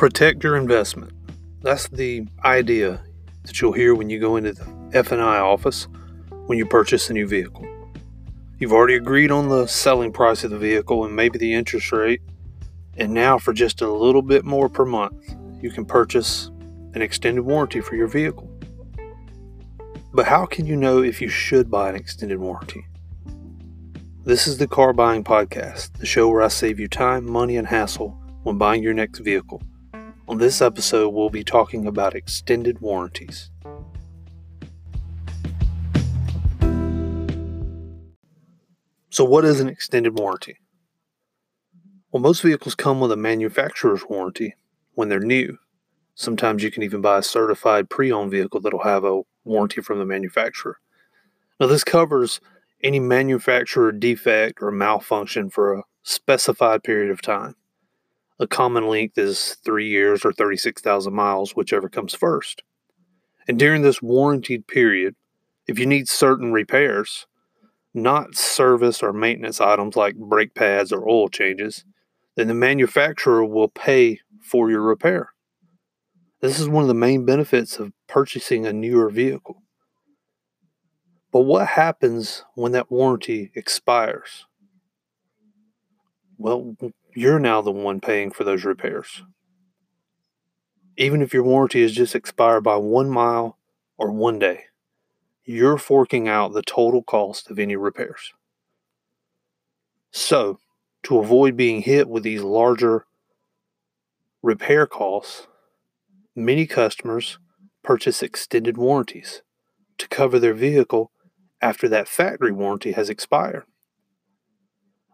Protect your investment. That's the idea that you'll hear when you go into the F&I office when you purchase a new vehicle. You've already agreed on the selling price of the vehicle and maybe the interest rate, and now for just a little bit more per month, you can purchase an extended warranty for your vehicle. But how can you know if you should buy an extended warranty? This is the Car Buying Podcast, the show where I save you time, money, and hassle when buying your next vehicle. On this episode, we'll be talking about extended warranties. So, what is an extended warranty? Well, most vehicles come with a manufacturer's warranty when they're new. Sometimes you can even buy a certified pre owned vehicle that'll have a warranty from the manufacturer. Now, this covers any manufacturer defect or malfunction for a specified period of time. A common length is three years or 36,000 miles, whichever comes first. And during this warranted period, if you need certain repairs, not service or maintenance items like brake pads or oil changes, then the manufacturer will pay for your repair. This is one of the main benefits of purchasing a newer vehicle. But what happens when that warranty expires? Well, you're now the one paying for those repairs. Even if your warranty is just expired by one mile or one day, you're forking out the total cost of any repairs. So, to avoid being hit with these larger repair costs, many customers purchase extended warranties to cover their vehicle after that factory warranty has expired.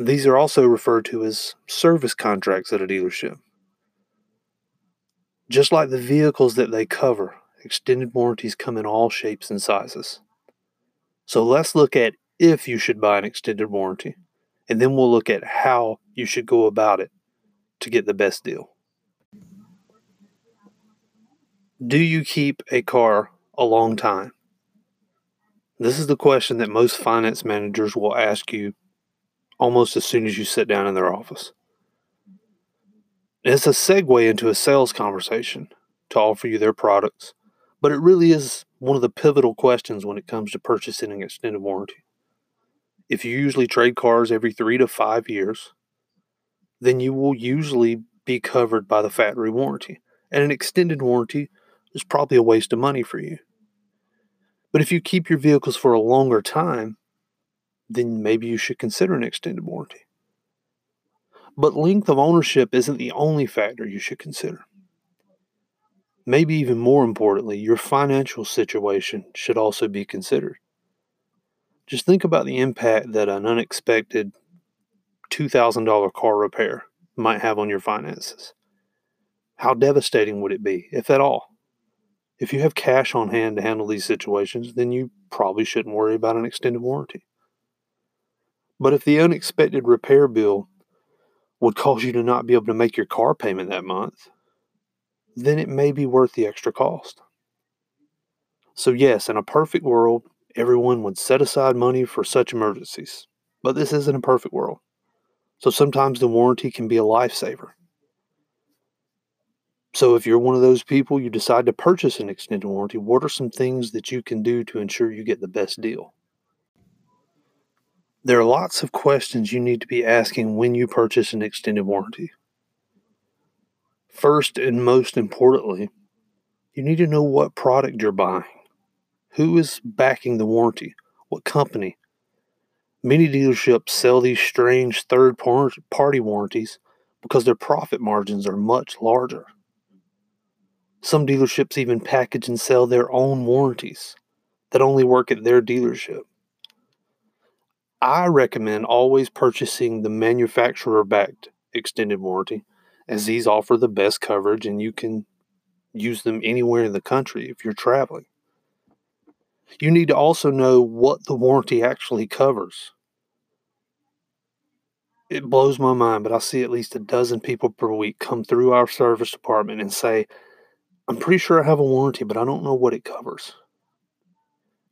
These are also referred to as service contracts at a dealership. Just like the vehicles that they cover, extended warranties come in all shapes and sizes. So let's look at if you should buy an extended warranty, and then we'll look at how you should go about it to get the best deal. Do you keep a car a long time? This is the question that most finance managers will ask you almost as soon as you sit down in their office. It's a segue into a sales conversation to offer you their products, but it really is one of the pivotal questions when it comes to purchasing an extended warranty. If you usually trade cars every three to five years, then you will usually be covered by the factory warranty. And an extended warranty is probably a waste of money for you. But if you keep your vehicles for a longer time, then maybe you should consider an extended warranty. But length of ownership isn't the only factor you should consider. Maybe even more importantly, your financial situation should also be considered. Just think about the impact that an unexpected $2,000 car repair might have on your finances. How devastating would it be, if at all? If you have cash on hand to handle these situations, then you probably shouldn't worry about an extended warranty. But if the unexpected repair bill would cause you to not be able to make your car payment that month, then it may be worth the extra cost. So, yes, in a perfect world, everyone would set aside money for such emergencies. But this isn't a perfect world. So sometimes the warranty can be a lifesaver. So, if you're one of those people, you decide to purchase an extended warranty, what are some things that you can do to ensure you get the best deal? There are lots of questions you need to be asking when you purchase an extended warranty. First and most importantly, you need to know what product you're buying. Who is backing the warranty? What company? Many dealerships sell these strange third party warranties because their profit margins are much larger. Some dealerships even package and sell their own warranties that only work at their dealership. I recommend always purchasing the manufacturer backed extended warranty, as these offer the best coverage and you can use them anywhere in the country if you're traveling. You need to also know what the warranty actually covers. It blows my mind, but I see at least a dozen people per week come through our service department and say, I'm pretty sure I have a warranty, but I don't know what it covers.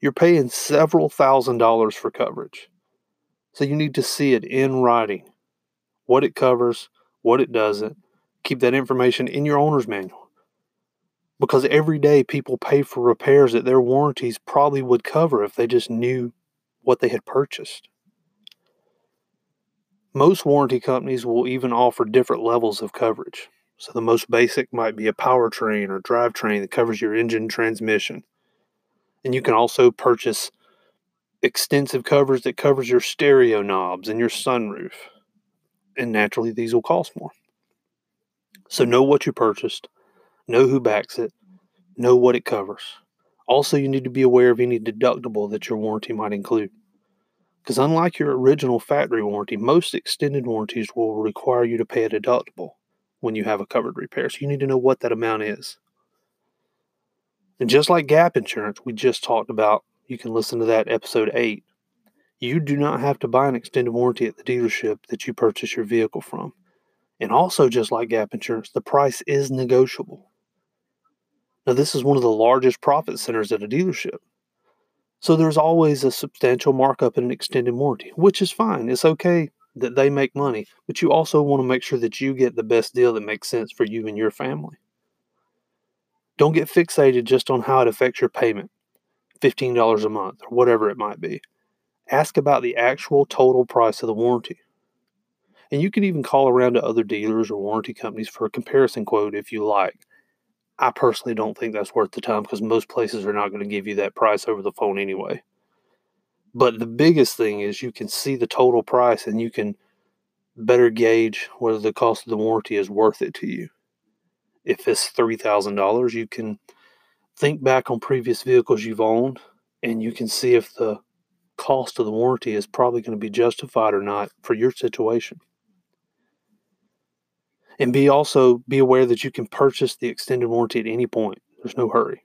You're paying several thousand dollars for coverage. So you need to see it in writing what it covers, what it doesn't, Keep that information in your owner's manual. Because every day people pay for repairs that their warranties probably would cover if they just knew what they had purchased. Most warranty companies will even offer different levels of coverage. So the most basic might be a powertrain or drivetrain that covers your engine transmission. And you can also purchase extensive covers that covers your stereo knobs and your sunroof. And naturally, these will cost more. So know what you purchased, know who backs it, know what it covers. Also, you need to be aware of any deductible that your warranty might include. Because unlike your original factory warranty, most extended warranties will require you to pay a deductible when you have a covered repair. So you need to know what that amount is. And just like gap insurance, we just talked about, you can listen to that episode 8. You do not have to buy an extended warranty at the dealership that you purchase your vehicle from. And also, just like gap insurance, the price is negotiable. Now, this is one of the largest profit centers at a dealership. So there's always a substantial markup in an extended warranty, which is fine. It's okay that they make money, but you also want to make sure that you get the best deal that makes sense for you and your family. Don't get fixated just on how it affects your payment $15 a month or whatever it might be. Ask about the actual total price of the warranty. And you can even call around to other dealers or warranty companies for a comparison quote if you like. I personally don't think that's worth the time because most places are not going to give you that price over the phone anyway. But the biggest thing is you can see the total price and you can better gauge whether the cost of the warranty is worth it to you. If it's $3,000, you can think back on previous vehicles you've owned and you can see if the cost of the warranty is probably going to be justified or not for your situation. And be also be aware that you can purchase the extended warranty at any point. There's no hurry.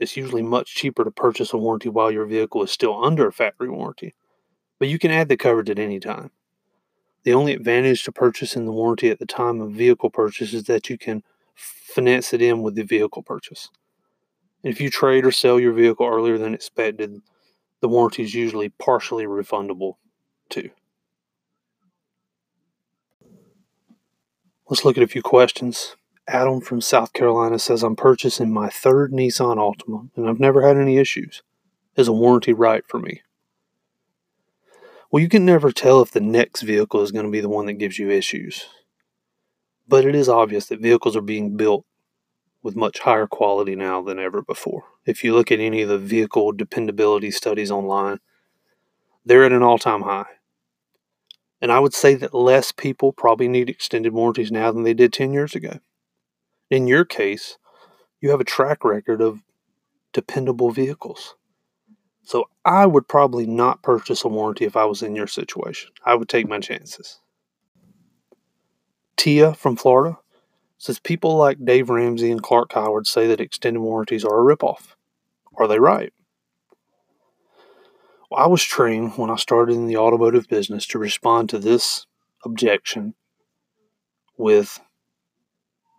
It's usually much cheaper to purchase a warranty while your vehicle is still under a factory warranty, but you can add the coverage at any time. The only advantage to purchasing the warranty at the time of vehicle purchase is that you can finance it in with the vehicle purchase. If you trade or sell your vehicle earlier than expected, the warranty is usually partially refundable too. Let's look at a few questions. Adam from South Carolina says, I'm purchasing my third Nissan Altima and I've never had any issues. Is a warranty right for me? Well, you can never tell if the next vehicle is going to be the one that gives you issues. But it is obvious that vehicles are being built with much higher quality now than ever before. If you look at any of the vehicle dependability studies online, they're at an all time high. And I would say that less people probably need extended warranties now than they did 10 years ago. In your case, you have a track record of dependable vehicles. So I would probably not purchase a warranty if I was in your situation. I would take my chances. Tia from Florida says people like Dave Ramsey and Clark Howard say that extended warranties are a ripoff. Are they right? Well, I was trained when I started in the automotive business to respond to this objection with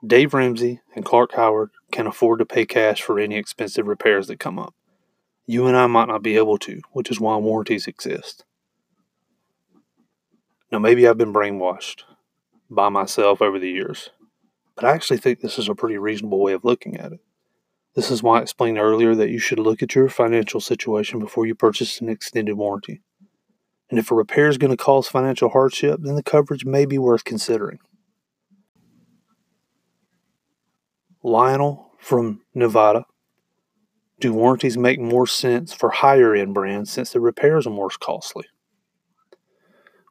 Dave Ramsey and Clark Howard can afford to pay cash for any expensive repairs that come up. You and I might not be able to, which is why warranties exist. Now, maybe I've been brainwashed by myself over the years, but I actually think this is a pretty reasonable way of looking at it. This is why I explained earlier that you should look at your financial situation before you purchase an extended warranty. And if a repair is going to cause financial hardship, then the coverage may be worth considering. Lionel from Nevada. Do warranties make more sense for higher end brands since the repairs are more costly?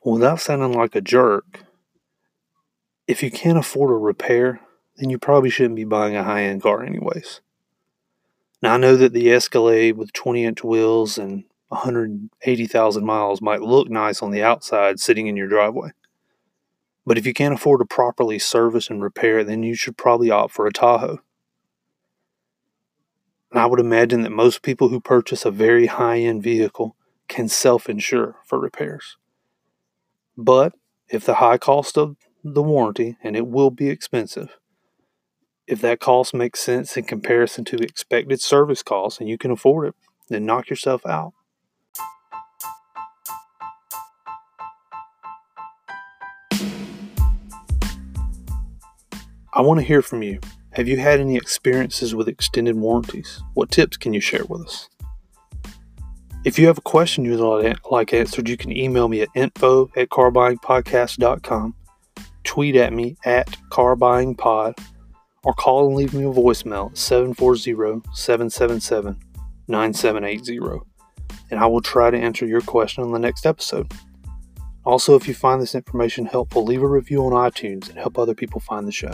Without sounding like a jerk, if you can't afford a repair, then you probably shouldn't be buying a high end car, anyways. Now, I know that the Escalade with 20 inch wheels and 180,000 miles might look nice on the outside sitting in your driveway. But if you can't afford to properly service and repair it, then you should probably opt for a Tahoe. And I would imagine that most people who purchase a very high end vehicle can self insure for repairs. But if the high cost of the warranty, and it will be expensive, if that cost makes sense in comparison to expected service costs and you can afford it, then knock yourself out. I want to hear from you. Have you had any experiences with extended warranties? What tips can you share with us? If you have a question you'd like answered, you can email me at info at carbuyingpodcast.com, tweet at me at carbuyingpod, or call and leave me a voicemail at 740 777 9780, and I will try to answer your question on the next episode. Also, if you find this information helpful, leave a review on iTunes and help other people find the show.